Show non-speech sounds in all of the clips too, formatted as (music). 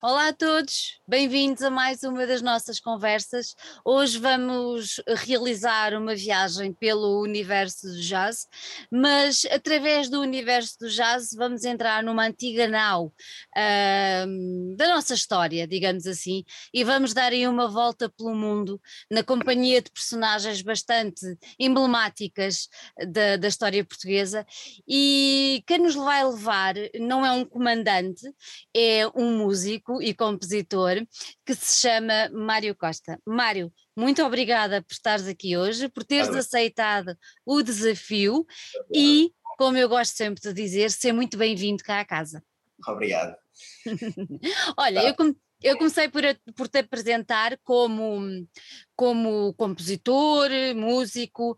Olá a todos, bem-vindos a mais uma das nossas conversas. Hoje vamos realizar uma viagem pelo universo do jazz, mas através do universo do jazz vamos entrar numa antiga nau uh, da nossa história, digamos assim, e vamos dar aí uma volta pelo mundo na companhia de personagens bastante emblemáticas da, da história portuguesa. E quem nos vai levar não é um comandante, é um músico músico e compositor que se chama Mário Costa. Mário, muito obrigada por estares aqui hoje, por teres aceitado o desafio e, como eu gosto sempre de dizer, ser muito bem-vindo cá à casa. Obrigado. (laughs) Olha, tá. eu, eu comecei por, por te apresentar como, como compositor, músico,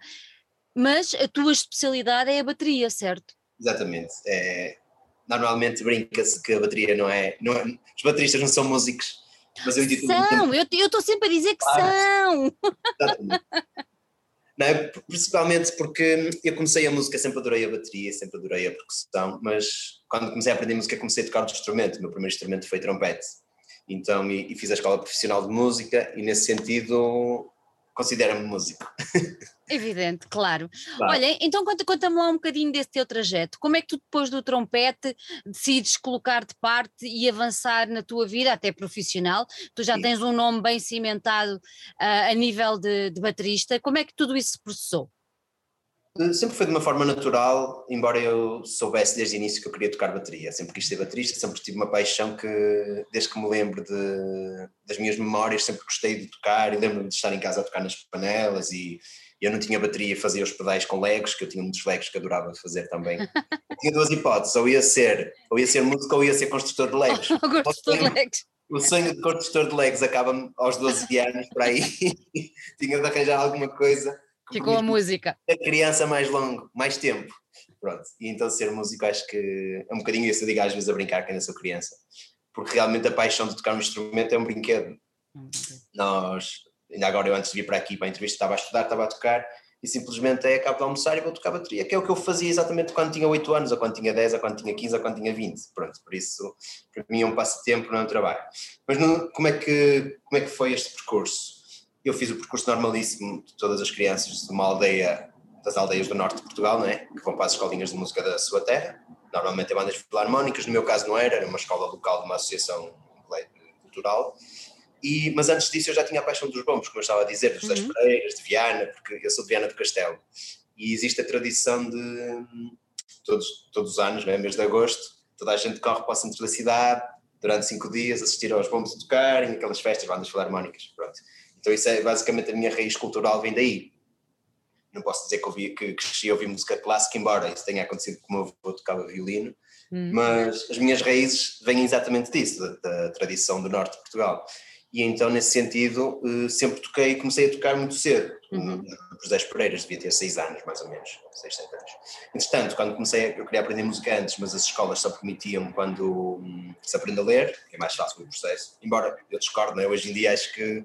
mas a tua especialidade é a bateria, certo? Exatamente. É, normalmente brinca-se que a bateria não é, não é, Os bateristas não são músicos. Mas eu são, eu estou sempre a dizer que são. Exatamente. Não é? Principalmente porque eu comecei a música, sempre adorei a bateria, sempre adorei a percussão, mas quando comecei a aprender música comecei a tocar outro instrumento, o meu primeiro instrumento foi trompete. Então, e, e fiz a escola profissional de música e nesse sentido considera-me músico. (laughs) Evidente, claro. claro. Olha, então conta-me conta lá um bocadinho desse teu trajeto. Como é que tu depois do trompete decides colocar de parte e avançar na tua vida, até profissional? Tu já Sim. tens um nome bem cimentado uh, a nível de, de baterista. Como é que tudo isso se processou? Sempre foi de uma forma natural, embora eu soubesse desde o início que eu queria tocar bateria. Sempre quis ser baterista, sempre tive uma paixão que, desde que me lembro de, das minhas memórias, sempre gostei de tocar e lembro-me de estar em casa a tocar nas panelas e eu não tinha bateria, fazia os pedais com legos, que eu tinha muitos legos que adorava fazer também. (laughs) tinha duas hipóteses, ou ia ser, ou ia ser músico ou ia ser construtor de legos. (laughs) construtor de legos. O sonho de construtor de legos acaba aos 12 anos, para aí, (laughs) tinha de arranjar alguma coisa Ficou a música. A criança mais longo, mais tempo. Pronto. E então ser músico acho que é um bocadinho isso, eu digo às vezes a brincar que ainda sou criança. Porque realmente a paixão de tocar um instrumento é um brinquedo. Nós, ainda agora eu antes de vir para aqui para a entrevista estava a estudar, estava a tocar e simplesmente é acabo de almoçar e vou tocar bateria, que é o que eu fazia exatamente quando tinha 8 anos, ou quando tinha 10, ou quando tinha 15, ou quando tinha 20. Pronto, por isso, para mim é um passatempo, não é um trabalho. Mas como, é que, como é que foi este percurso? Eu fiz o percurso normalíssimo de todas as crianças de uma aldeia, das aldeias do norte de Portugal, não é? que vão para as escolinhas de música da sua terra. Normalmente é bandas filarmónicas, no meu caso não era, era uma escola local de uma associação cultural. E, mas antes disso eu já tinha a paixão dos bombos, como eu estava a dizer, dos uhum. Pereiras, de Viana, porque eu sou de Viana do Castelo. E existe a tradição de, todos, todos os anos, é? mês de agosto, toda a gente corre para o centro da cidade, durante cinco dias, assistir aos bombos a tocarem, aquelas festas, bandas filarmónicas, pronto. Então isso é basicamente a minha raiz cultural vem daí. Não posso dizer que, ouvi, que cresci a ouvir música clássica, embora isso tenha acontecido com o meu avô tocava violino, hum. mas as minhas raízes vêm exatamente disso, da, da, tradição do norte de Portugal. E então, nesse sentido, eh, sempre toquei, comecei a tocar muito cedo, uhum. nos 10 Pereiras, devia ter 6 anos, mais ou menos, 6, 7 anos. Entretanto, quando comecei, eu queria aprender música antes, mas as escolas só permitiam quando hum, se aprende a ler, que é mais fácil o processo, embora eu discordo, não é? hoje em dia acho que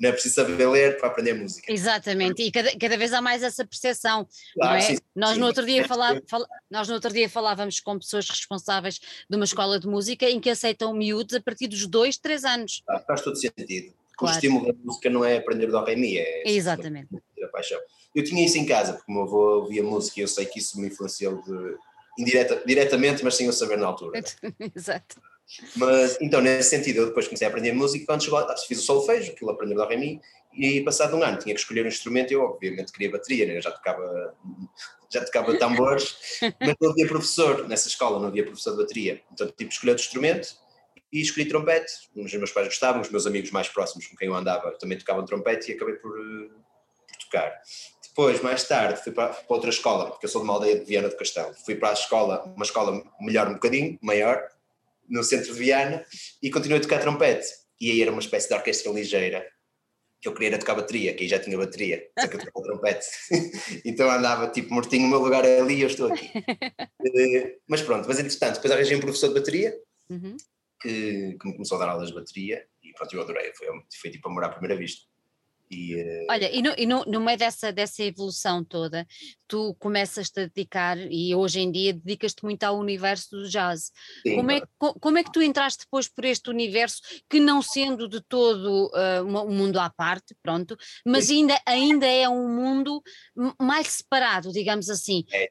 não é preciso saber ler para aprender música. Exatamente, e cada, cada vez há mais essa percepção, claro, é? Sim, nós, sim, no outro dia falá, fal, nós no outro dia falávamos com pessoas responsáveis de uma escola de música em que aceitam miúdos a partir dos dois, três anos. Ah, faz todo sentido. Claro. O estímulo da música não é aprender do ré mi, é Exatamente. a paixão. Eu tinha isso em casa, porque o meu avô ouvia música e eu sei que isso me influenciou de, indireta, diretamente, mas sem eu saber na altura. (laughs) Exato. Mas, então, nesse sentido, eu depois comecei a aprender música, quando chegou, fiz o solfejo, aquilo aprender do Remi, e passado um ano tinha que escolher um instrumento, eu obviamente queria bateria, né? eu já tocava, já tocava tambores, (laughs) mas não havia professor nessa escola, não havia professor de bateria, então tive que escolher outro instrumento, e escolhi trompete, os meus pais gostavam, os meus amigos mais próximos com quem eu andava também tocavam trompete, e acabei por, eh, por tocar. Depois, mais tarde, fui para, para outra escola, porque eu sou de uma aldeia de Viana do Castelo, fui para a escola, uma escola melhor um bocadinho, maior, no centro de Viana e continuei a tocar trompete. E aí era uma espécie de orquestra ligeira, que eu queria era tocar bateria, que aí já tinha bateria, só que eu tocava trompete. (laughs) então andava tipo mortinho, o meu lugar é ali, eu estou aqui. uh, (laughs) mas pronto, mas entretanto, depois arranjei um professor de bateria, uhum. que, que, me começou a dar aulas de bateria, e pronto, eu adorei, foi, foi tipo a morar à primeira vista. E, uh... Olha, e, no, e no, no, meio dessa, dessa evolução toda, tu começas-te a dedicar, e hoje em dia dedicas-te muito ao universo do jazz. Sim, como, é, como é que tu entraste depois por este universo, que não sendo de todo uh, um mundo à parte, pronto, mas ainda, ainda é um mundo mais separado, digamos assim. É,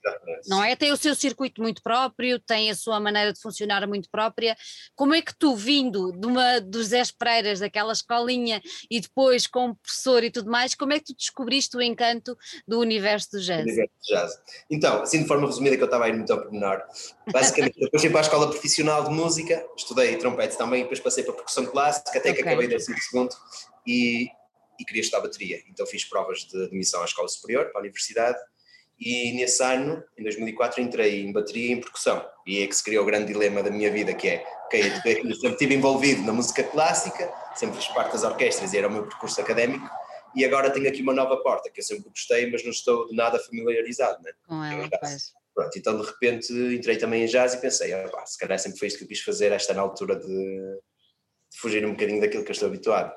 não é? Tem o seu circuito muito próprio, tem a sua maneira de funcionar muito própria. Como é que tu, vindo de uma dos Zé Pereiras, daquela escolinha, e depois como professor e tudo mais, como é que tu descobriste o encanto do universo do jazz? Universo do jazz. Então, assim de forma resumida, que eu estava a ir muito ao pormenor, basicamente, (laughs) depois fui para a escola profissional de música, estudei trompete também, depois passei para percussão clássica, até okay. que acabei do segundo e, e queria estudar bateria. Então fiz provas de admissão à escola superior, para a universidade, e nesse ano, em 2004, entrei em bateria e em percussão. E é que se criou o grande dilema da minha vida, que é, ok, eu sempre estive envolvido na música clássica, sempre fiz parte das orquestras e era o meu percurso académico, e agora tenho aqui uma nova porta, que eu sempre gostei, mas não estou de nada familiarizado, né? Com ela, é Pronto, então de repente entrei também em jazz e pensei, ah, se calhar sempre foi isto que eu quis fazer, esta na altura de, de fugir um bocadinho daquilo que eu estou habituado.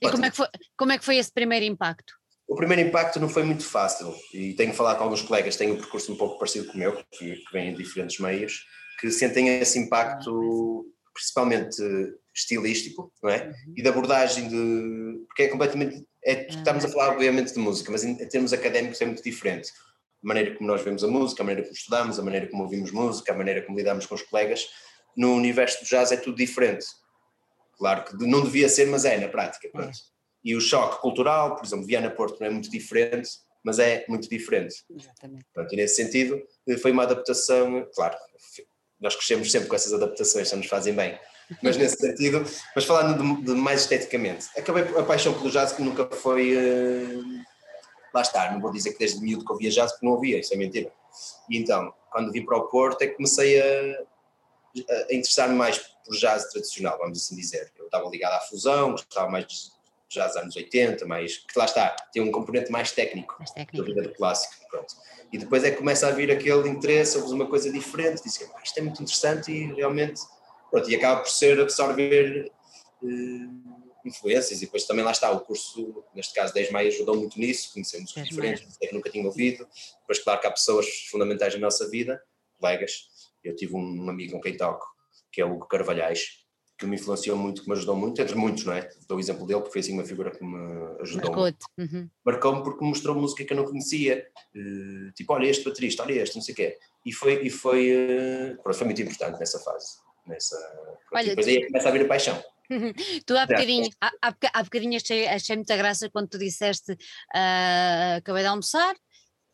E como é, que foi, como é que foi esse primeiro impacto? O primeiro impacto não foi muito fácil e tenho falado com alguns colegas que têm um percurso um pouco parecido com o meu, que, que vêm de diferentes meios, que sentem esse impacto principalmente estilístico, não é? Uhum. E de abordagem de. porque é completamente. É, estamos a falar, obviamente, de música, mas em, em termos académicos é muito diferente. A maneira como nós vemos a música, a maneira como estudamos, a maneira como ouvimos música, a maneira como lidamos com os colegas. No universo do jazz é tudo diferente. Claro que não devia ser, mas é na prática. Pronto. É e o choque cultural, por exemplo, Viana Porto não é muito diferente, mas é muito diferente. Exatamente. Portanto, e nesse sentido, foi uma adaptação, claro, nós crescemos sempre com essas adaptações, só nos fazem bem, mas nesse sentido, mas falando de, de, mais esteticamente, acabei a paixão pelo jazz que nunca foi, uh, lá está, não vou dizer que desde miúdo que eu via jazz, porque não ouvia, isso é mentira. E então, quando vim para o Porto é que comecei a, a interessar-me mais por jazz tradicional, vamos assim dizer. Eu estava ligado à fusão, gostava mais já dos anos 80, mas que lá está, tem um componente mais técnico, mais técnico. da vida do clássico. Pronto. E depois é que começa a vir aquele interesse, ouves uma coisa diferente, diz que isto é muito interessante e realmente, pronto, e acaba por ser absorver uh, influências. E depois também lá está, o curso, neste caso 10 Maio, ajudou muito nisso, conhecemos diferentes, que nunca tinha ouvido. Depois, claro que há pessoas fundamentais na nossa vida, colegas. Eu tive um amigo com quem toco, que é o Hugo Carvalhais, que me influenciou muito, que me ajudou muito, entre muitos, não é? Dou o exemplo dele, porque foi assim uma figura que me ajudou. Marcou-te. Uhum. Marcou-me porque me mostrou música que eu não conhecia. Uh, tipo, olha este baterista, olha este, não sei o quê. E foi, e foi, uh, pronto, foi muito importante nessa fase. Nessa, olha, depois aí começa a vir a paixão. (laughs) tu há bocadinho, há, há bocadinho achei, achei muita graça quando tu disseste uh, acabei de almoçar,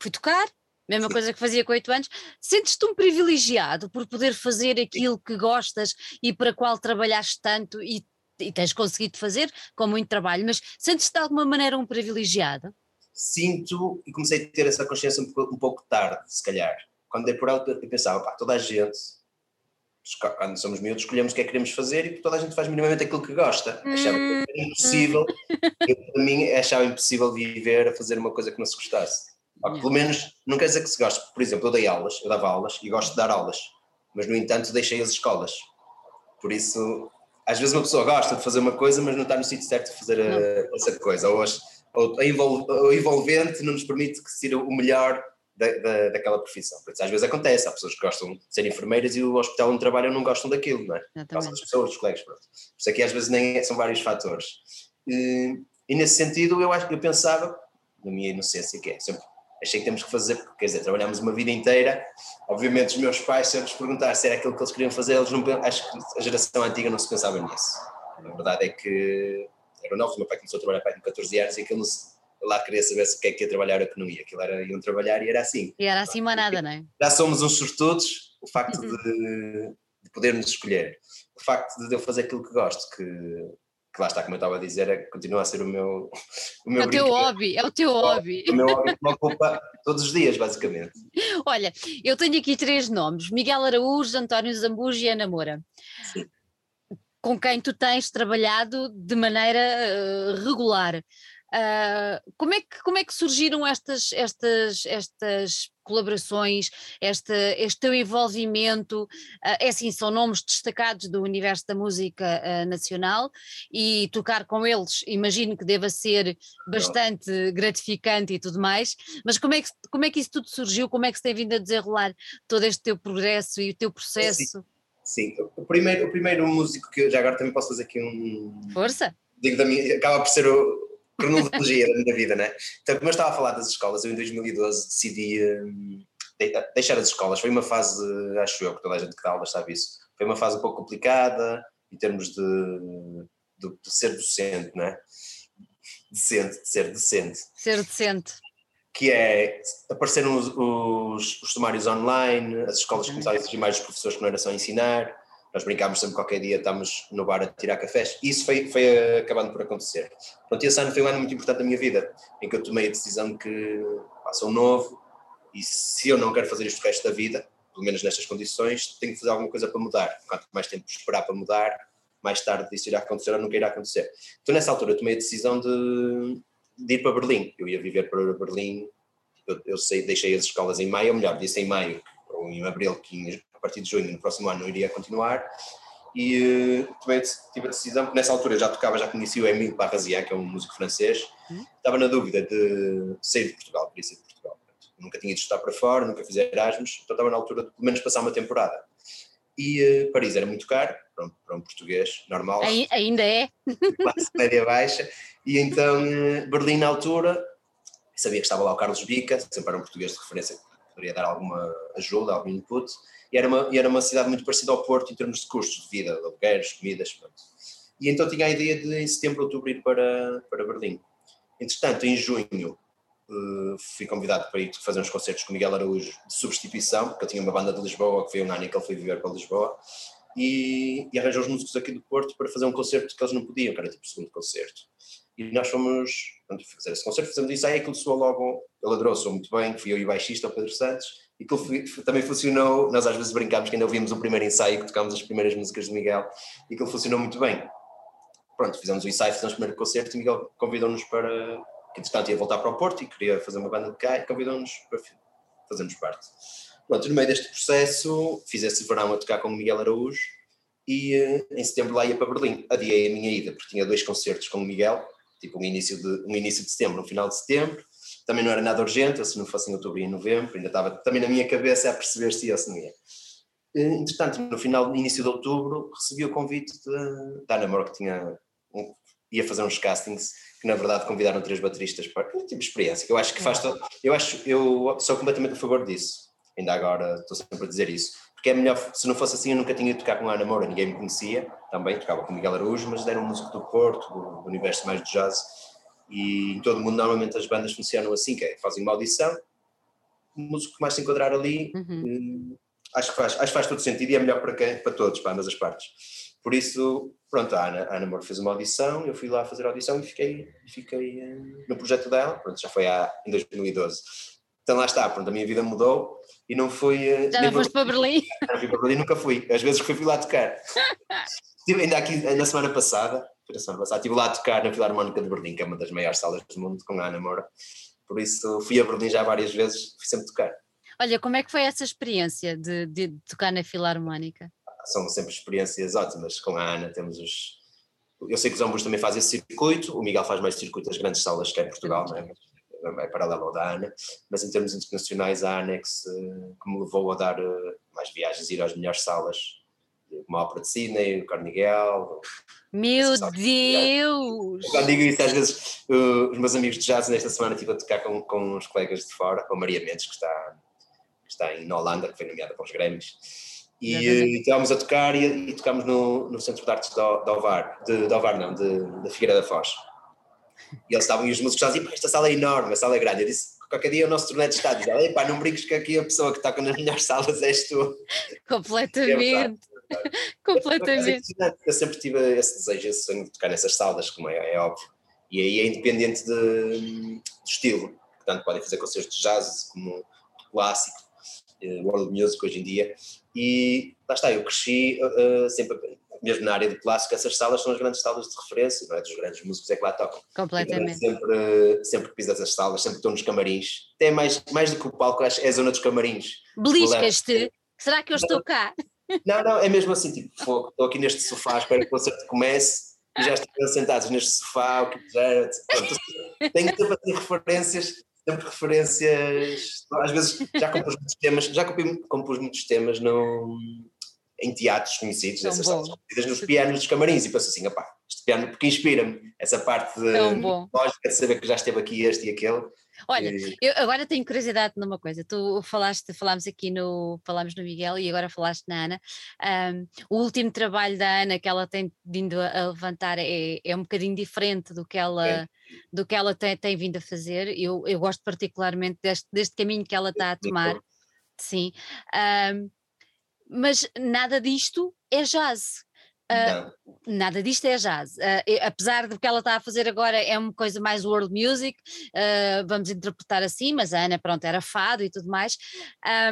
fui tocar, mesma coisa que fazia com oito anos, sentes-te um privilegiado por poder fazer aquilo que gostas e para qual trabalhaste tanto e, e tens conseguido fazer com muito trabalho, mas sentes-te de alguma maneira um privilegiado? Sinto e comecei a ter essa consciência um pouco, um pouco tarde, se calhar. Quando dei por ela, eu pensava, pá, toda a gente, quando somos miúdos, escolhemos o que é que queremos fazer e toda a gente faz minimamente aquilo que gosta. Hum. Achava que era impossível, eu, para mim, achava impossível viver a fazer uma coisa que não se gostasse. Ou pelo menos, não quer dizer que se goste. Por exemplo, eu dei aulas, eu dava aulas e gosto de dar aulas, mas no entanto deixei as escolas. Por isso, às vezes uma pessoa gosta de fazer uma coisa, mas não está no sítio certo de fazer a, essa coisa. Ou, as, ou a envolvente não nos permite que se o melhor da, da, daquela profissão. Por isso, às vezes acontece, há pessoas que gostam de ser enfermeiras e o hospital onde trabalham não gostam daquilo, não é? Gostam das pessoas, dos colegas, pronto. Por isso aqui às vezes nem é, são vários fatores. E, e nesse sentido eu, acho, eu pensava, na minha inocência, que é sempre achei que temos que fazer, porque quer dizer, trabalhamos uma vida inteira. Obviamente, os meus pais, se eu lhes perguntar se era aquilo que eles queriam fazer, eles não, acho que a geração antiga não se pensava nisso. A verdade é que eram novos, o meu pai começou a trabalhar pai com 14 anos e aquilo lá queria saber se o que é que ia trabalhar ou que não ia. Aquilo era, iam trabalhar e era assim. E era assim manada, não é? Já somos uns sortudos, o facto de, de podermos escolher, o facto de eu fazer aquilo que gosto, que que lá está, como eu estava a dizer, é, continua a ser o meu. O meu é o teu hobby, é o teu hobby. O meu hobby me ocupa todos os dias, basicamente. Olha, eu tenho aqui três nomes: Miguel Araújo, António Zambujo e Ana Moura. Sim. Com quem tu tens trabalhado de maneira uh, regular. Uh, como, é que, como é que surgiram estas, estas, estas colaborações, este, este teu envolvimento? Uh, é assim, são nomes destacados do universo da música uh, nacional e tocar com eles, imagino que deva ser bastante gratificante e tudo mais, mas como é, que, como é que isso tudo surgiu? Como é que se tem vindo a desenrolar todo este teu progresso e o teu processo? Sim, sim. O, primeiro, o primeiro músico que já agora também posso fazer aqui um. Força! Digo da minha, acaba por ser o, cronologia da minha vida, né? Então, como eu estava a falar das escolas, eu em 2012 decidi um, deixar as escolas. Foi uma fase, acho eu, que toda a gente que dá aulas sabe isso, foi uma fase um pouco complicada em termos de, de, de ser docente, não é? Decente, de ser decente. Ser decente. Que é, apareceram os, os, os sumários online, as escolas começaram a exigir mais dos professores que não era só ensinar, nós brincámos sempre qualquer dia, estamos no bar a tirar cafés, e isso foi, foi acabando por acontecer. Pronto, esse ano foi um ano muito importante da minha vida, em que eu tomei a decisão de que pá, sou novo, e se eu não quero fazer isto o resto da vida, pelo menos nestas condições, tenho que fazer alguma coisa para mudar. Quanto mais tempo esperar para mudar, mais tarde isso irá acontecer ou nunca irá acontecer. Então nessa altura eu tomei a decisão de, de ir para Berlim. Eu ia viver para Berlim, eu, eu sei, deixei as escolas em maio, ou melhor, disse em maio, ou em abril, que partir de junho, no próximo ano, não iria continuar. E uh, tomei, tive a decisão, nessa altura já tocava, já conhecia o Emile Parrazian, que é um músico francês, uhum. estava na dúvida de sair de Portugal, queria sair de Portugal. Nunca tinha de estar para fora, nunca fiz Erasmus, então estava na altura de pelo menos passar uma temporada. E uh, Paris era muito caro, para um, para um português normal. Ainda é. (laughs) Classe média baixa. E então Berlim na altura, sabia que estava lá o Carlos Bica, sempre era um português de referência poderia dar alguma ajuda, algum input, e era uma, e era uma cidade muito parecida ao Porto em termos de custos de vida, de comidas, pronto. E então tinha a ideia de em setembro, outubro ir para, para Berlim. Entretanto, em junho, uh, fui convidado para ir fazer uns concertos com Miguel Araújo de substituição, porque eu tinha uma banda de Lisboa, que ano em que ele foi viver para Lisboa, e, e arranjou os músicos aqui do Porto para fazer um concerto que eles não podiam, que era tipo o segundo concerto. E nós fomos pronto, fazer esse concerto, fizemos isso, aí aquilo soou logo, ele adorou, soou muito bem, fui eu e o baixista, o Pedro Santos, e aquilo também funcionou, nós às vezes brincámos que ainda ouvimos o primeiro ensaio, que tocámos as primeiras músicas de Miguel, e aquilo funcionou muito bem. Pronto, fizemos o ensaio, fizemos o primeiro concerto, e Miguel convidou-nos para, que entretanto ia voltar para o Porto e queria fazer uma banda de cá, e convidou-nos para fazermos parte. Pronto, no meio deste processo, fiz esse verão a tocar com o Miguel Araújo, e eh, em setembro lá ia para Berlim. Adiei a minha ida, porque tinha dois concertos com o Miguel, tipo um início de, um início de setembro, um final de setembro, também não era nada urgente, se não fosse em outubro e em novembro, ainda estava também na minha cabeça a perceber se ia ou se não ia. Entretanto, no final, início de outubro, recebi o convite da Ana Moura, que tinha, um, ia fazer uns castings, que na verdade convidaram três bateristas para tipo experiência, que eu acho que faz todo, eu acho, eu sou completamente a favor disso, ainda agora estou sempre a dizer isso, porque é melhor, se não fosse assim eu nunca tinha ido tocar com a Ana Moura, ninguém me conhecia, também tocava com Miguel Araújo, mas era um músico do Porto, do, do universo mais de jazz, e em todo o mundo normalmente as bandas funcionam assim, que é, fazem uma audição, o músico que mais se enquadrar ali, uhum. eh, acho, que faz, acho que faz todo sentido e é melhor para, quem, para todos, para ambas as partes. Por isso, pronto, a Ana, a Ana Moura fez uma audição, eu fui lá fazer a audição e fiquei, fiquei eh, no projeto dela, pronto, já foi há, em 2012. Então lá está, pronto, a minha vida mudou e não fui. Eh, Já não foste para Berlim? (laughs) Não fui para Berlim, nunca fui. Às vezes fui lá tocar. (laughs) Estive ainda aqui na semana passada, na semana passada, estive lá a tocar na Filarmónica de Berlim, que é uma das maiores salas do mundo, com a Ana Moura. Por isso fui a Berlim já várias vezes, fui sempre tocar. Olha, como é que foi essa experiência de, de tocar na Filarmónica? São sempre experiências ótimas. Com a Ana temos os. Eu sei que os ombros também fazem esse circuito, o Miguel faz mais circuito das grandes salas que é em Portugal, não é? É paralelo ao da ANA, mas em termos internacionais a ANEX uh, que me levou a dar uh, mais viagens, ir às melhores salas, como a Ópera de Sydney, o Carnegie Meu Deus! Quando digo isso, às vezes uh, os meus amigos de jazz nesta semana estive a tocar com, com uns colegas de fora, com a Maria Mendes, que está, que está em Holanda, que foi nomeada para os Grêmios. E, e estávamos a tocar e, e tocámos no, no Centro de Artes de, de Ovar, de, de Ovar não, de, da Figueira da Foz. E eles estavam, e os músicos estavam assim, esta sala é enorme, a sala é grande. Eu disse, qualquer dia o nosso turnê de estádio. Ela, pá, não brinques que aqui a pessoa que está nas melhores salas és tu. Completamente. (laughs) Completamente. Eu sempre tive esse desejo, esse sonho de tocar nessas salas, como é, é óbvio. E aí é independente de, de estilo. Portanto, podem fazer concertos de jazz como clássico, eh, world music hoje em dia. E lá está, eu cresci uh, sempre, mesmo na área do clássico, essas salas são as grandes salas de referência, não é? Dos grandes músicos é que lá tocam. Completamente. sempre, sempre piso essas salas, sempre estou nos camarins. Até mais, mais do que o palco, acho, é a zona dos camarins. Beliscas-te? Será que eu estou cá? Não, não, é mesmo assim, tipo, fogo, estou aqui neste sofá, espero que o concerto comece e já estão sentados neste sofá, o que quiser. Pronto, tenho que ter assim, referências sempre referências. Às vezes já compus muitos temas, já compus muitos temas no, em teatros conhecidos, essas salas conhecidas, nos pianos dos camarins, e penso assim, opá, este piano, porque inspira-me essa parte de lógica de saber que já esteve aqui este e aquele. Olha, e... eu agora tenho curiosidade numa coisa. Tu falaste, falámos aqui no, falámos no Miguel e agora falaste na Ana. Um, o último trabalho da Ana que ela tem vindo a, levantar é, é um bocadinho diferente do que ela, é. do que ela tem, tem vindo a fazer. Eu, eu gosto particularmente deste, deste caminho que ela está a tomar. Sim. Um, mas nada disto é jazz. Uh, nada disto é jazz. Uh, apesar do que ela está a fazer agora é uma coisa mais world music, uh, vamos interpretar assim, mas a Ana, pronto, era fado e tudo mais.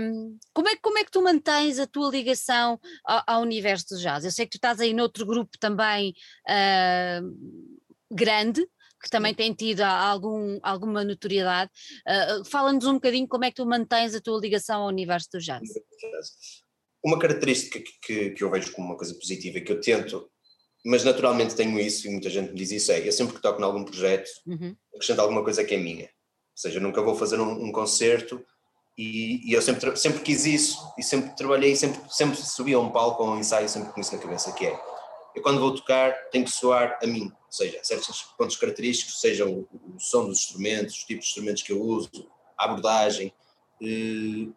Um, como, é, como é que tu mantens a tua ligação ao, ao, universo do jazz? Eu sei que tu estás aí noutro grupo também grande, que também tem tido algum, alguma notoriedade. Fala-nos um bocadinho como é que tu mantens a tua ligação ao universo do jazz uma característica que, que, que, eu vejo como uma coisa positiva e que eu tento, mas naturalmente tenho isso e muita gente me diz isso, é eu sempre que toco em algum projeto uhum. acrescento alguma coisa que é minha. Ou seja, eu nunca vou fazer um, um concerto e, e, eu sempre, sempre quis isso e sempre trabalhei, sempre, sempre subi a um palco ou um ensaio sempre com isso na cabeça, que é eu quando vou tocar tenho que soar a mim, ou seja, certos pontos característicos, seja o, o som dos instrumentos, os tipos de instrumentos que eu uso, a abordagem, eh,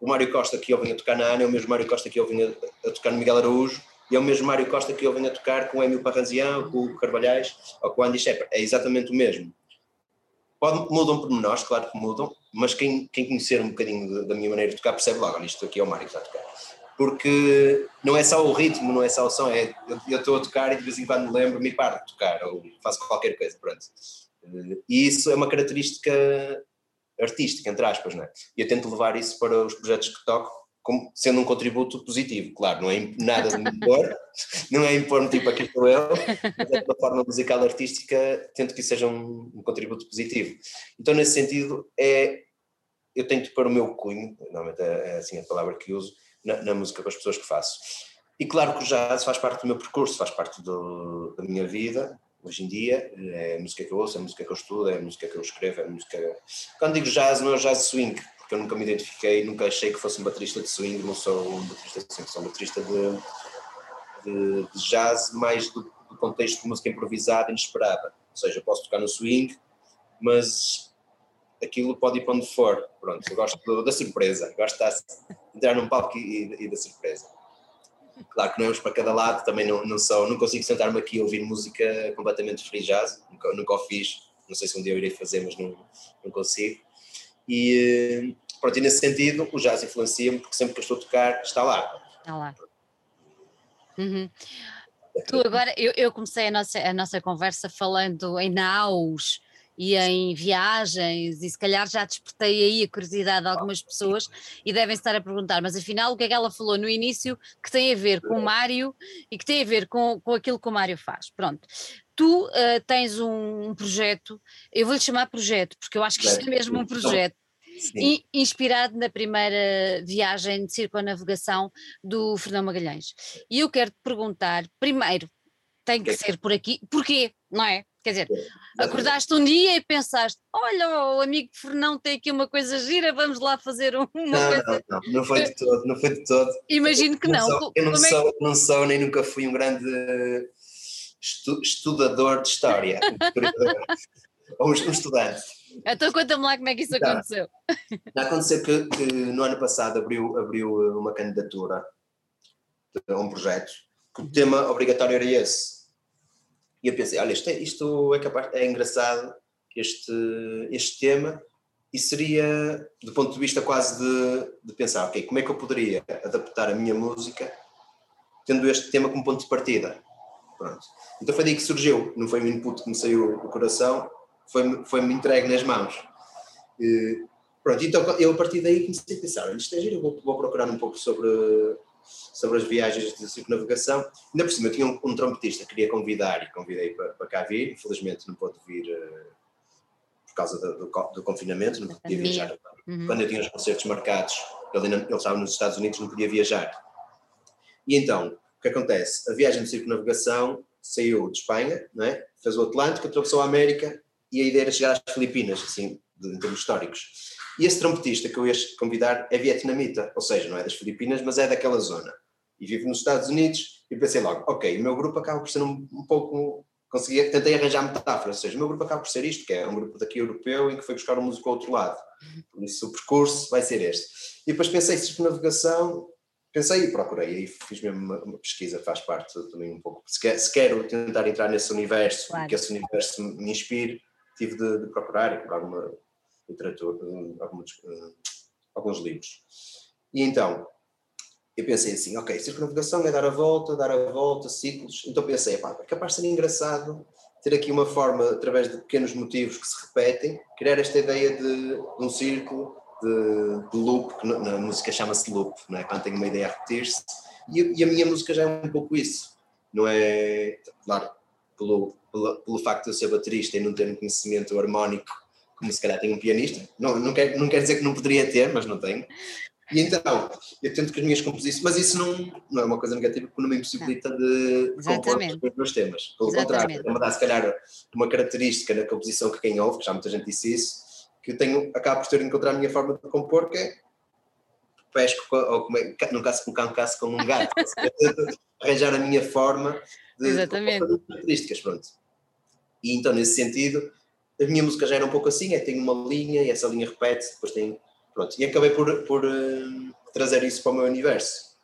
o Mário Costa que eu venho a tocar na Ana é o mesmo Mário Costa que eu venho a, tocar no Miguel Araújo e é o mesmo Mário Costa que eu venho a tocar com o Emil Parrazian, com o Carvalhais ou com o Andy Shepard. É exatamente o mesmo. Pode, mudam por menores, claro que mudam, mas quem, quem conhecer um bocadinho da minha maneira de tocar percebe logo, isto aqui é o Mário que está a tocar. Porque não é só o ritmo, não é só o som, é, eu estou a tocar e de vez em quando me lembro, me paro de tocar, ou faço qualquer coisa, pronto. E isso é uma característica artística, entre aspas, não é? E eu tento levar isso para os projetos que toco, como sendo um contributo positivo, claro, não é nada de me impor, (laughs) não é impor-me tipo aqui estou eu, mas é de uma forma musical artística, tento que isso seja um, um, contributo positivo. Então, nesse sentido, é, eu tento pôr o meu cunho, normalmente é, é assim a palavra que uso, na, na, música com as pessoas que faço. E claro que o jazz faz parte do meu percurso, faz parte do, da minha vida, hoje em dia, é a música que eu ouço, é a música que eu estudo, é a música que eu escrevo, é a música... Quando digo jazz, não é jazz swing, porque eu nunca me identifiquei, nunca achei que fosse um baterista de swing, não sou um baterista de swing, sou um baterista de, de, de jazz, mais do, do, contexto de música improvisada, inesperada. Ou seja, posso tocar no swing, mas aquilo pode ir para onde for. Pronto, eu gosto da surpresa, gosto de entrar num palco e, e da surpresa. Claro que não é para cada lado, também não, não, sou, não consigo sentar-me aqui e ouvir música completamente free jazz, nunca, nunca o fiz, não sei se um dia eu irei fazer, mas não, não consigo. E pronto, e nesse sentido, o jazz influencia-me porque sempre que eu estou a tocar, está lá. Está lá. Uhum. Tu agora, eu, eu comecei a nossa, a nossa conversa falando em naus, e em viagens, e se calhar já despertei aí a curiosidade de algumas pessoas e devem estar a perguntar, mas afinal o que é que ela falou no início que tem a ver com o Mário e que tem a ver com, com aquilo que o Mário faz? Pronto. Tu uh, tens um, um, projeto, eu vou-lhe chamar projeto, porque eu acho que isto é mesmo um projeto. Sim. inspirado na primeira viagem de circunnavegação do Fernão Magalhães. E eu quero te perguntar, primeiro, tem que ser por aqui, porquê, não é? Quer dizer, acordaste um dia e pensaste: olha, o amigo Fernão tem aqui uma coisa gira, vamos lá fazer uma não, coisa. Não, não, não foi de todo, não foi de todo. Imagino que não. não. Sou, eu não, é sou, não sou, nem nunca fui um grande estu, estudador de história, (laughs) (laughs) ou um estudante. Então conta-me lá como é que isso tá. aconteceu. Aconteceu que, que, no ano passado abriu, abriu uma candidatura a um projeto, que o tema obrigatório era esse e eu pensei, olha, isto é, isto é, capaz, é engraçado, este, este tema, e seria, do ponto de vista quase de, de pensar, ok, como é que eu poderia adaptar a minha música tendo este tema como ponto de partida? Pronto. Então foi daí que surgiu, não foi um input que me saiu do coração, foi-me foi -me entregue nas mãos. E, pronto, então eu a partir daí comecei a pensar, isto é giro, vou, vou procurar um pouco sobre, sobre as viagens de circunnavegação. Ainda por cima, eu tinha um, um trompetista que queria convidar e convidei para, para cá vir. Infelizmente, não pôde vir uh, por causa do, do, do, confinamento, não podia viajar. Uhum. Quando eu tinha os concertos marcados, ele, ele estava nos Estados Unidos, não podia viajar. E então, o que acontece? A viagem de circunnavegação saiu de Espanha, não é? fez o Atlântico, atravessou a América e a ideia era chegar às Filipinas, assim, em termos históricos. E esse trompetista que eu ia convidar é vietnamita, ou seja, não é das Filipinas, mas é daquela zona. E vive nos Estados Unidos e pensei logo, ok, o meu grupo acaba por ser um, um pouco. Consegui, tentei arranjar metáfora, ou seja, o meu grupo acaba por ser isto, que é um grupo daqui europeu em que foi buscar um músico ao outro lado. Por isso o percurso vai ser este. E depois pensei, circunnavegação, pensei e procurei, e fiz mesmo uma, uma, pesquisa, faz parte também um pouco. Se, quer, se quero tentar entrar nesse universo, claro. que esse universo me inspire, tive de, de procurar e comprar alguma literatura, alguns, uh, alguns livros. E então, eu pensei assim, ok, circunnavegação é dar a volta, dar a volta, ciclos. Então pensei, pá, é capaz de ser engraçado ter aqui uma forma, através de pequenos motivos que se repetem, criar esta ideia de, de um círculo, de, de loop, que na, música chama-se loop, não é? quando tem uma ideia a repetir-se. E, e, a minha música já é um pouco isso. Não é, claro, pelo, pelo, pelo facto de eu ser baterista e não ter um conhecimento harmónico, como se calhar tem um pianista, não, não, quer, não quer dizer que não poderia ter, mas não tenho. E então, eu tento que as minhas composições, mas isso não, não é uma coisa negativa porque não me impossibilita de compor os meus temas. Pelo Exatamente. contrário, me dá se calhar uma característica na composição que quem ouve, que já muita gente disse isso, que eu tenho, acabo por ter de encontrar a minha forma de compor, que é pesco, ou como é, não caço com um cão, caço com um gato. (laughs) (laughs) arranjar a minha forma de, Exatamente. de características, pronto. E então, nesse sentido, a minha música já era um pouco assim, é, tem uma linha e essa linha repete, depois tem, pronto. E acabei por, por uh, trazer isso para o meu universo.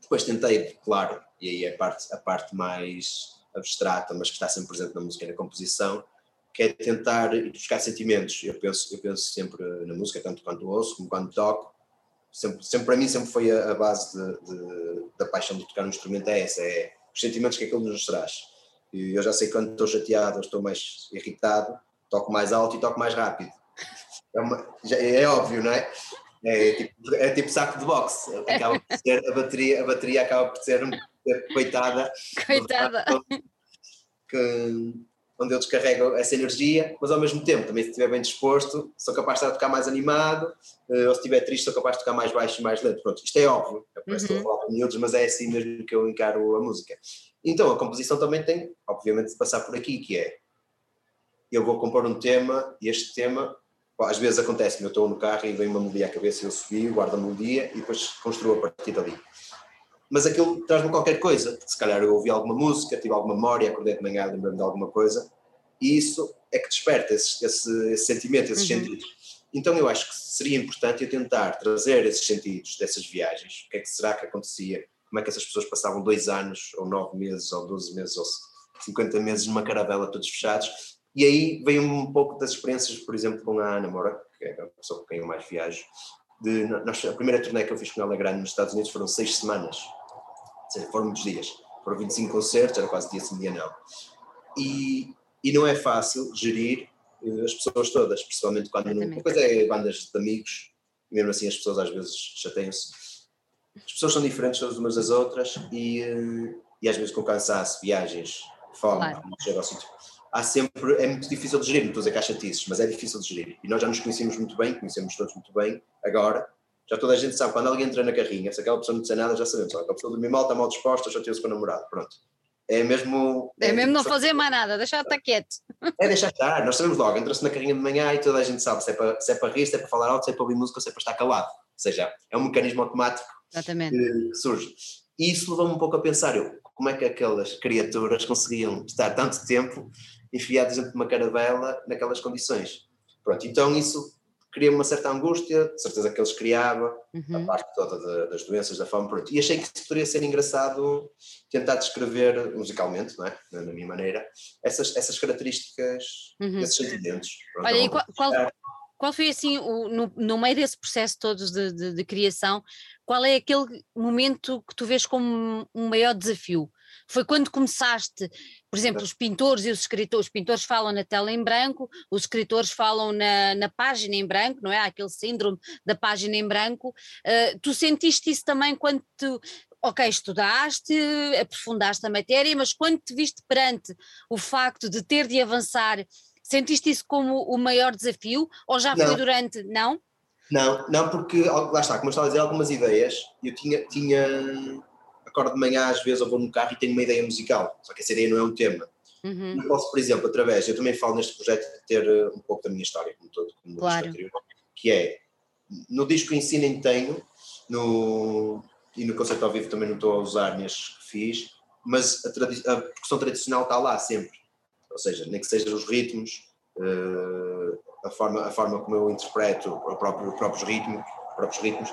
Depois tentei, claro, e aí é parte, a parte mais abstrata, mas que está sempre presente na música e na composição, que é tentar buscar sentimentos. Eu penso, eu penso sempre na música, tanto quando ouço como quando toco. Sempre, sempre para mim sempre foi a, a base de, de, da paixão de tocar um instrumento é essa, é os sentimentos que aquilo nos traz. E eu já sei quando estou chateado ou estou mais irritado, toco mais alto e toco mais rápido. É, uma, já, é óbvio, não é? É tipo, é tipo saco de boxe. Acaba por ser, a, bateria, a bateria acaba por ser coitada. Coitada. Que, onde eu descarrego essa energia, mas ao mesmo tempo, também se estiver bem disposto, sou capaz de tocar mais animado, eh, ou se estiver triste, sou capaz de tocar mais baixo e mais lento. Pronto, isto é óbvio, eu uhum. estou a falar com miúdos, mas é assim mesmo que eu encaro a música. Então, a composição também tem, obviamente, de passar por aqui, que é, eu vou compor um tema, e este tema, às vezes acontece, eu estou no carro e vem uma melodia à cabeça, eu subi, guardo a melodia e depois construo a partir dali mas aquilo traz-me qualquer coisa. Se calhar eu ouvi alguma música, tive alguma memória, acordei de manhã, lembrei-me de alguma coisa, e isso é que desperta esse, esse, esse sentimento, esses uhum. sentidos. Então eu acho que seria importante eu tentar trazer esses sentidos dessas viagens. O que é que será que acontecia? Como é que essas pessoas passavam dois anos, ou nove meses, ou doze meses, ou cinquenta meses numa caravela todos fechados? E aí veio um pouco das experiências, por exemplo, com a Ana Moura, que é a pessoa com quem eu mais viajo. De, nós, a primeira turnê que eu fiz com ela grande nos Estados Unidos foram seis semanas seja, foram muitos dias. Foram 25 concertos, era quase dia sim, dia não. E, e não é fácil gerir uh, as pessoas todas, principalmente quando. Não, uma coisa é bandas de amigos, mesmo assim as pessoas às vezes chateiam-se. As pessoas são diferentes umas das outras e, uh, e às vezes com cansaço, viagens, fome, claro. chega ao sítio. Há sempre, é muito difícil de gerir, não estou a dizer que há chatices, mas é difícil de gerir. E nós já nos conhecemos muito bem, conhecemos todos muito bem, agora, já toda a gente sabe, quando alguém entra na carrinha, se aquela pessoa não disser nada, já sabemos, aquela pessoa dormir mal, está mal disposta, já teve-se com o namorado, pronto. É mesmo. É, é mesmo não fazer mais nada, deixar estar quieto. É deixar estar, nós sabemos logo, entra-se na carrinha de manhã e toda a gente sabe se é para, se é para rir, se é para falar alto, se é para ouvir música ou se é para estar calado. Ou seja, é um mecanismo automático Exatamente. que surge. E isso levou-me um pouco a pensar, eu, como é que aquelas criaturas conseguiam estar tanto tempo enfiadas dentro de uma caravela naquelas condições. Pronto, então isso cria uma certa angústia, de certeza que eles criavam, uhum. a parte toda de, das doenças, da fome, pronto. E achei que poderia ser engraçado tentar descrever musicalmente, não é? Na, minha maneira, essas, essas características, uhum. esses sentimentos. Pronto, Olha, e qual, qual, qual, foi assim, o, no, no meio desse processo todo de, de, de criação, qual é aquele momento que tu vês como um maior desafio? Foi quando começaste, por exemplo, os pintores e os escritores, os pintores falam na tela em branco, os escritores falam na, na página em branco, não é? Aquele síndrome da página em branco. Uh, tu sentiste isso também quando tu, ok, estudaste, aprofundaste a matéria, mas quando te viste perante o facto de ter de avançar, sentiste isso como o maior desafio ou já não. foi durante, não? Não, não, porque lá está, como eu estava a dizer, algumas ideias, eu tinha, tinha acordo de manhã às vezes ou vou no carro e tenho uma ideia musical, só que essa ideia não é um tema. Uhum. Eu posso, por exemplo, através, eu também falo neste projeto de ter eh, um pouco da minha história, como todo, como claro. anterior, que é, no disco em si nem tenho, no, e no concerto ao vivo também não estou a usar nestes que fiz, mas a, a percussão tradicional está lá sempre, ou seja, nem que sejam os ritmos, uh, a, forma, a forma como eu interpreto o próprio, os próprios ritmos, próprios ritmos,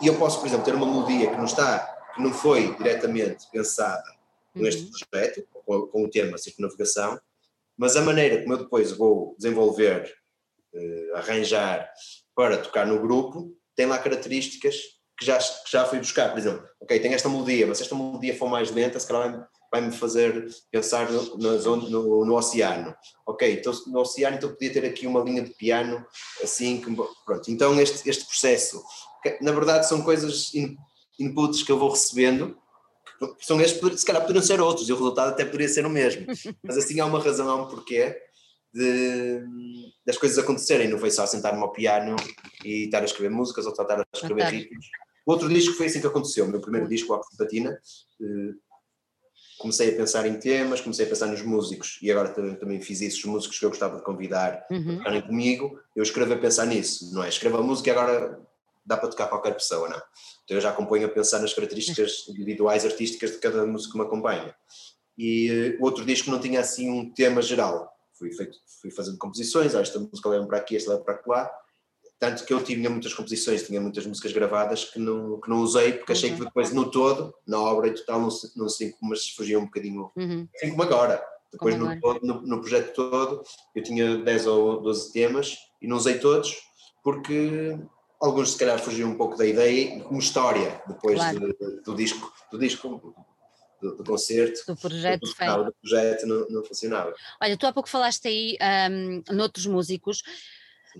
e eu posso, por exemplo, ter uma melodia que não está, que não foi diretamente pensada uhum. projeto, com, com o tema circunnavigação, mas a maneira como eu depois vou desenvolver, uh, arranjar para tocar no grupo, tem lá características que já, que já fui buscar. Por exemplo, ok, tem esta melodia, mas se esta melodia for mais lenta, se calhar vai-me fazer pensar no, no, no, oceano. Ok, então no oceano então podia ter aqui uma linha de piano assim, que, pronto. Então este, este processo, que, na verdade são coisas, in, inputs que eu vou recebendo, são estes, se calhar poderiam ser outros, e o resultado até poderia ser o mesmo. (laughs) Mas assim há uma razão, há um porquê de, das coisas acontecerem, não foi só sentar-me ao piano e estar a escrever músicas ou estar a escrever ritmos. O outro disco foi assim que aconteceu, o meu primeiro disco, o Oxy Patina, eh, comecei a pensar em temas, comecei a pensar nos músicos e agora também fiz isso, os músicos que eu gostava de convidar uhum. tocarem comigo, eu escrevo a pensar nisso, não é? Escrevo a música e agora dá para tocar qualquer pessoa, não. Então eu já acompanho a pensar nas características individuais artísticas de cada músico que me acompanha. E o uh, outro disco não tinha assim um tema geral, fui, feito, fui fazendo composições, ah, esta música leva para aqui, esta leva para lá, tanto que eu tinha muitas composições, tinha muitas músicas gravadas que não, que não usei, porque achei que uhum. depois no todo, na obra em total, não, não sei como, mas fugia um bocadinho, uhum. assim como agora. Depois como no, agora. no, no, projeto todo, eu tinha 10 ou 12 temas e não usei todos, porque alguns se calhar fugiam um pouco da ideia, como história, depois claro. de, do disco, do disco do, do, concerto, do projeto, do, do projeto não, não, funcionava. Olha, tu há pouco falaste aí um, noutros músicos,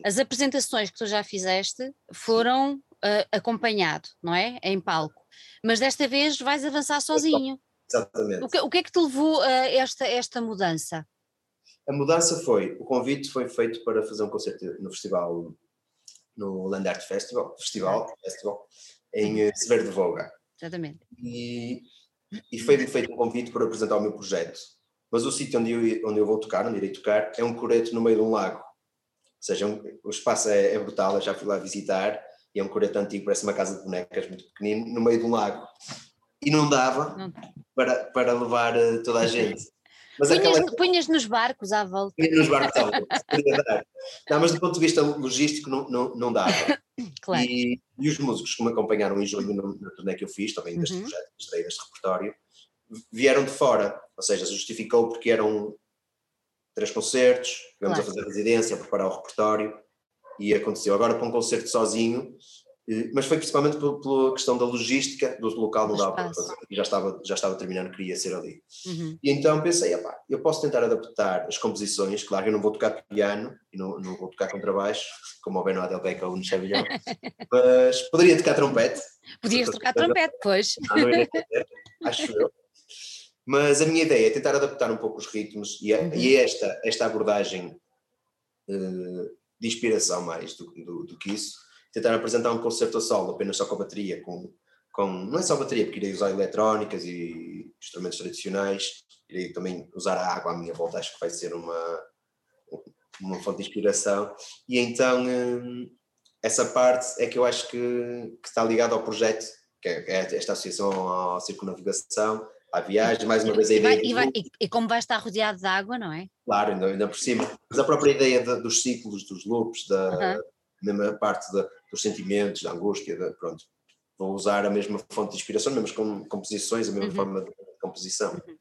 as apresentações que tu já fizeste foram uh, acompanhado, não é? Em palco. Mas desta vez vais avançar sozinho. Exatamente. O que, o que é que te levou a esta, esta mudança? A mudança foi, o convite foi feito para fazer um concerto no festival, no Land Art Festival, Festival, Festival em uh, Severo de Voga. Exatamente. E, e foi feito um convite para apresentar o meu projeto. Mas o sítio onde eu, onde eu vou tocar, onde irei tocar, é um coreto no meio de um lago seja, um, o espaço é, é, brutal, eu já fui lá visitar, e é um coreto antigo, parece uma casa de bonecas muito pequenino, no meio de um lago. E não dava não. Para, para levar uh, toda a (laughs) gente. Mas punhas, aquela... punhas nos barcos à volta. Punhas nos barcos à volta, não, mas do ponto de vista logístico não, não, não dava. (coughs) Claro. E, e os músicos que me acompanharam em julho na turnê que eu fiz, também deste uhum. projeto, deste repertório, vieram de fora, ou seja, justificou porque eram três concertos, tivemos claro. a fazer residência, a preparar o repertório e aconteceu. Agora para um concerto sozinho, mas foi principalmente pela questão da logística do local, não dava para fazer, e já estava, já estava terminando, queria ser ali. Uhum. E então pensei, eu posso tentar adaptar as composições, claro que eu não vou tocar piano e não, não vou tocar contrabaixo, como o Beno Adelbeca ou no Chavilhão, (laughs) mas poderia tocar trompete. Podias tocar trompete, pois. (laughs) Acho eu. Mas a minha ideia é tentar adaptar um pouco os ritmos e, a, uhum. e esta, esta abordagem uh, de inspiração mais do, do, do, que isso, tentar apresentar um concerto a solo apenas só com a bateria, com, com, não é só bateria, porque irei usar eletrónicas e instrumentos tradicionais, irei também usar a água à minha volta, acho que vai ser uma, uma fonte de inspiração. E então uh, essa parte é que eu acho que, que está ligada ao projeto, que é, é esta associação à circunnavigação, à viagem, mais uma vez a ideia. E, vai, e, e, como vai estar rodeado de água, não é? Claro, ainda, ainda por cima. Mas a própria ideia de, dos ciclos, dos loops, da uhum. mesma parte de, dos sentimentos, da angústia, pronto. Vou usar a mesma fonte de inspiração, mesmas composições, a mesma uhum. forma de composição. Uhum.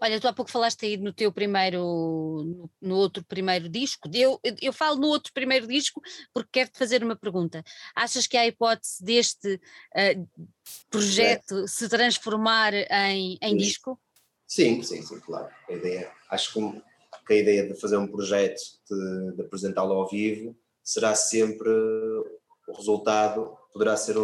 Olha, tu há pouco falaste aí no teu primeiro, no, no, outro primeiro disco. Eu, eu falo no outro primeiro disco porque quero-te fazer uma pergunta. Achas que há hipótese deste uh, projeto é. se transformar em, em disco? Sim, sim, sim, claro. A ideia, acho que, que a ideia de fazer um projeto, de, de apresentá-lo ao vivo, será sempre o resultado, poderá ser,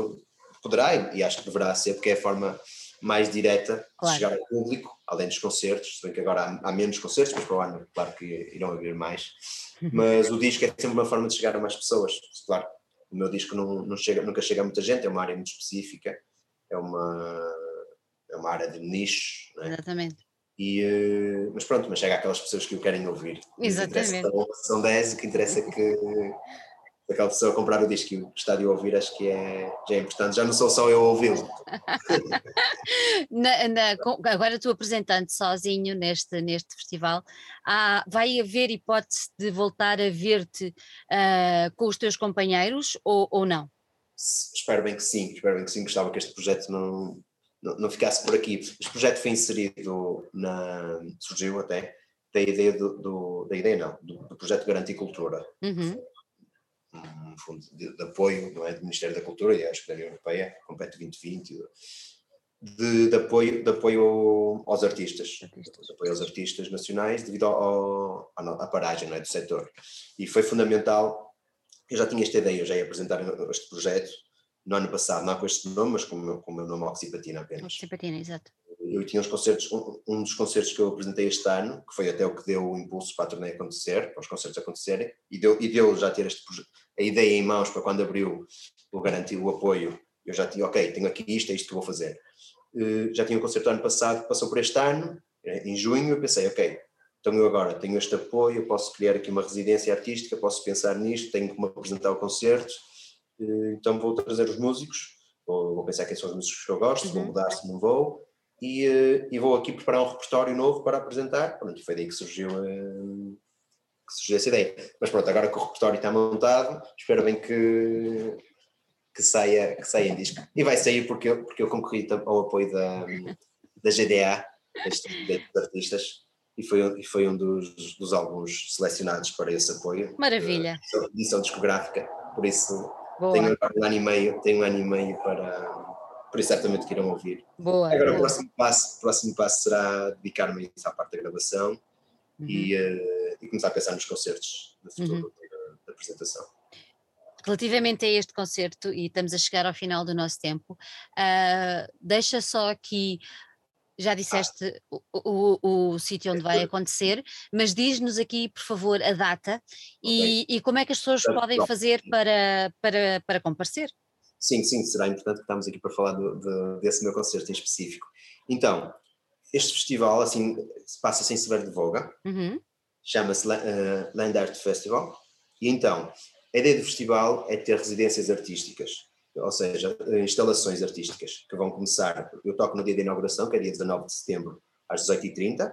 poderá e acho que deverá ser, porque é a forma mais direta claro. de chegar ao público, além dos concertos, se bem que agora há, há menos concertos, mas para o ano, claro que irão haver mais. (laughs) Mas o disco é sempre uma forma de chegar a mais pessoas. Claro, o meu disco não, não chega, nunca chega a muita gente, é uma área muito específica, é uma, é uma área de nicho. É? Exatamente. E, eh, mas pronto, mas chega àquelas pessoas que o querem ouvir. Exatamente. São 10, o que interessa é que aquela pessoa comprar o disco e gostar de ouvir, acho que é, já é importante. Já não sou só eu ouvi-lo. (laughs) agora tu apresentando sozinho neste, neste festival, há, vai haver hipótese de voltar a ver-te uh, com os teus companheiros ou, ou não? Espero bem que sim, espero bem que sim. Gostava que este projeto não, não, não ficasse por aqui. Este projeto foi inserido na. surgiu até da ideia do, do da ideia não, do, do projeto Garantir Cultura. Uhum um fundo de, de, apoio, não é, do Ministério da Cultura e acho que da União Europeia, Compete 2020, de, de, apoio, de apoio aos artistas, de apoio aos artistas nacionais devido ao, ao, à paragem não é, do setor. E foi fundamental, eu já tinha esta ideia, eu já ia apresentar este projeto no ano passado, não com este nome, mas com o meu, com o meu nome Oxipatina apenas. Oxipatina, exato eu tinha uns concertos, um, um, dos concertos que eu apresentei este ano, que foi até o que deu o impulso para a turnê acontecer, para os concertos acontecerem, e deu, e deu já ter este, a ideia em mãos para quando abriu o garantir o apoio, eu já tinha, ok, tenho aqui isto, é isto que vou fazer. Uh, já tinha um concerto ano passado, passou por este ano, eh, em junho, eu pensei, ok, então eu agora tenho este apoio, posso criar aqui uma residência artística, posso pensar nisto, tenho me apresentar o concerto, uh, então vou trazer os músicos, vou, vou, pensar quem são os músicos que eu gosto, uhum. vou mudar se não vou, e, eh, e, vou aqui preparar um repertório novo para apresentar. Pronto, foi daí que surgiu, eh, que surgiu essa ideia. Mas pronto, agora que o repertório está montado, espero bem que, que, saia, que saia em disco. E vai sair porque eu, porque eu concorri ao apoio da, da GDA, destes artistas, e foi, e foi um dos, dos álbuns selecionados para esse apoio. Maravilha. Edição discográfica, por isso Boa. tenho um ano e meio, tenho um ano e meio para por isso certamente que irão ouvir. Boa, Agora boa. o próximo passo, o próximo passo será dedicar-me à parte da gravação uhum. e, uh, e, começar a pensar nos concertos no futuro uhum. da, da, apresentação. Relativamente a este concerto, e estamos a chegar ao final do nosso tempo, uh, deixa só aqui já disseste ah. o, o, o sítio onde vai acontecer, mas diz-nos aqui, por favor, a data okay. e, e, como é que as pessoas podem fazer para, para, para comparecer. Sim, sim, será importante que estamos aqui para falar do, de, desse meu concerto em específico. Então, este festival, assim, passa-se em Severo de Voga, uhum. chama-se uh, Land Art Festival, e então, a ideia do festival é ter residências artísticas, ou seja, instalações artísticas, que vão começar, eu toco no dia de inauguração, que é dia 19 de setembro, às 18h30,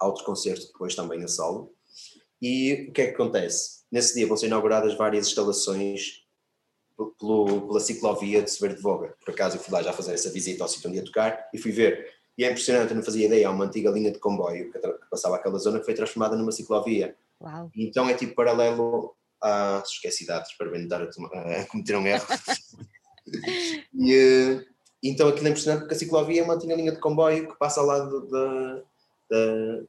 há outro concerto depois também a solo, e o que é que acontece? Nesse dia vão ser inauguradas várias instalações pelo, pela ciclovia de Severo de Voga. Por acaso eu fui lá já fazer essa visita ao sítio onde ia tocar e fui ver. E é impressionante, eu não fazia ideia, há uma antiga linha de comboio que, passava aquela zona que foi transformada numa ciclovia. Uau. Então é tipo paralelo a. Esqueci dados para bem dar a, a cometer um erro. (laughs) e, eh, então aquilo é impressionante porque a ciclovia é uma antiga linha de comboio que passa ao lado da, da,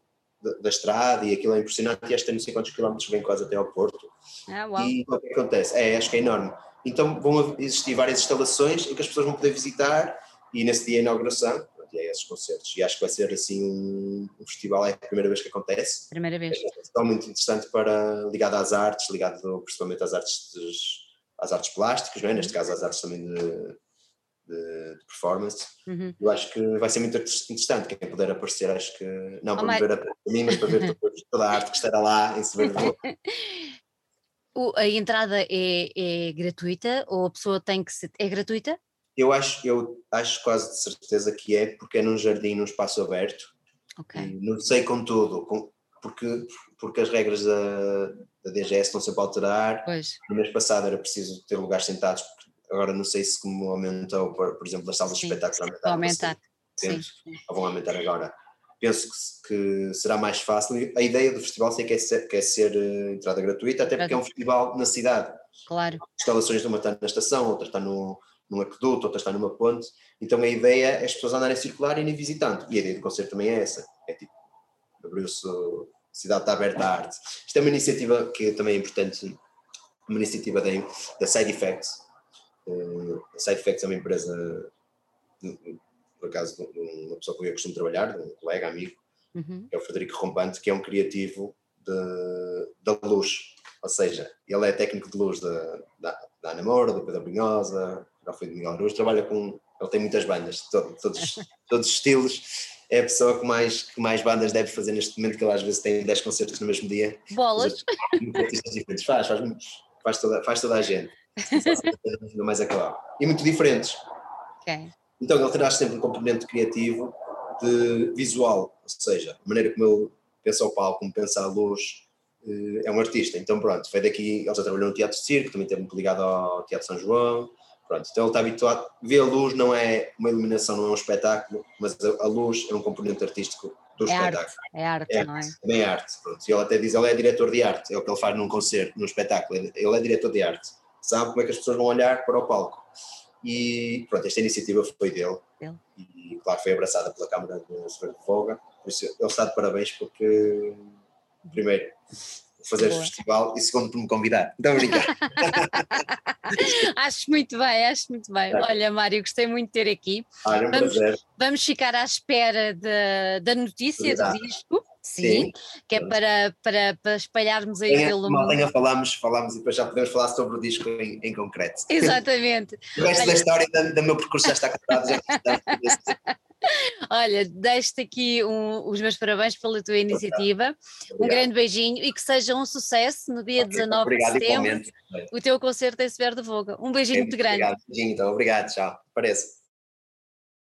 da, da estrada e aquilo é impressionante. E esta não sei quantos quilómetros vem quase até ao Porto. Ah. E o que acontece? É, acho que é enorme. Então vão existir várias instalações em que as pessoas vão poder visitar e nesse dia a inauguração e é esses concertos. E acho que vai ser assim um, um, festival, é a primeira vez que acontece. Primeira vez. É muito interessante para, ligado às artes, ligado principalmente às artes, às artes plásticas, é? neste caso às artes também de, de, de performance. Uhum. Eu acho que vai ser muito interessante quem puder aparecer, acho que não para oh, ver a mim, mas para ver toda a arte que estará lá em Severo (laughs) O, a entrada é, é gratuita ou a pessoa tem que ser. É gratuita? Eu acho, eu acho quase de certeza que é, porque é num jardim, num espaço aberto. Não sei contudo, com, porque, porque as regras da, da DGS estão sempre a alterar. Pois. No mês passado era preciso ter lugares sentados, agora não sei se como aumentou, por, por exemplo, as salas de espetáculos aumentaram. Aumentar. Sim, sim. Ou vão aumentar agora penso que, que, será mais fácil. A ideia do festival sei que é ser, que é ser uh, entrada gratuita, até porque é um festival na cidade. Claro. Instalações de uma está na estação, outra está no, num aqueduto, outra está numa ponte. Então a ideia é as pessoas andarem a circular e irem visitando. E a ideia do concerto também é essa. É tipo, abriu-se, a cidade está aberta à arte. Isto é uma iniciativa que também é importante, uma iniciativa da, da Side Effects. Uh, a Side Effects é uma empresa por acaso, de uma pessoa com quem eu costumo trabalhar, de um colega, amigo, uhum. que é o Frederico Rompante, que é um criativo de, da luz. Ou seja, ele é técnico de luz da, da, da Ana Moura, do Pedro Brunhosa, já foi de Miguel Aruz, trabalha com. Ele tem muitas bandas, todo, todos, (laughs) todos os estilos. É a pessoa que mais, que mais bandas deve fazer neste momento, que ele às vezes tem 10 concertos no mesmo dia. Bolas! diferentes. Faz, faz, faz, toda, faz toda a gente. (laughs) Ainda mais acabar. E muito diferentes. Okay. Então ele terá sempre um componente criativo de visual, ou seja, a maneira como ele pensa o palco, como pensa a luz, eh, é um artista. Então pronto, foi daqui, ele já trabalhou no Teatro Circo, também esteve muito ligado ao Teatro São João, pronto, então ele está habituado, ver a luz não é uma iluminação, não é um espetáculo, mas a, luz é um componente artístico do é espetáculo. Arte, é arte, é, não é? Também é arte, pronto. E ele até diz, ele é diretor de arte, é o que ele faz num concerto, num espetáculo, ele é diretor de arte, sabe como é que as pessoas vão olhar para o palco. E pronto, esta iniciativa foi dele, e claro foi abraçada pela Câmara de Sr. de Voga, por isso ele está de parabéns porque, primeiro, fazer Boa. festival e segundo por me convidar. Então brincar. (laughs) acho muito bem, acho muito bem. É. Olha, Mário, gostei muito de ter aqui. Olha, um vamos, prazer. vamos ficar à espera de, da notícia do disco. Sim, Sim, que é para, para, para espalharmos aí pelo mundo. Falamos e depois já podemos falar sobre o disco em, em concreto. Exatamente. (laughs) o resto Olha... da história do, do meu percurso já está contado. Já está (laughs) Olha, deixo-te aqui um, os meus parabéns pela tua iniciativa. Obrigado. Um grande beijinho e que seja um sucesso no dia okay, 19 obrigado, de setembro. O teu concerto em Sever de Voga. Um beijinho muito, muito grande. Obrigado, beijinho, então. Obrigado, tchau. Parece.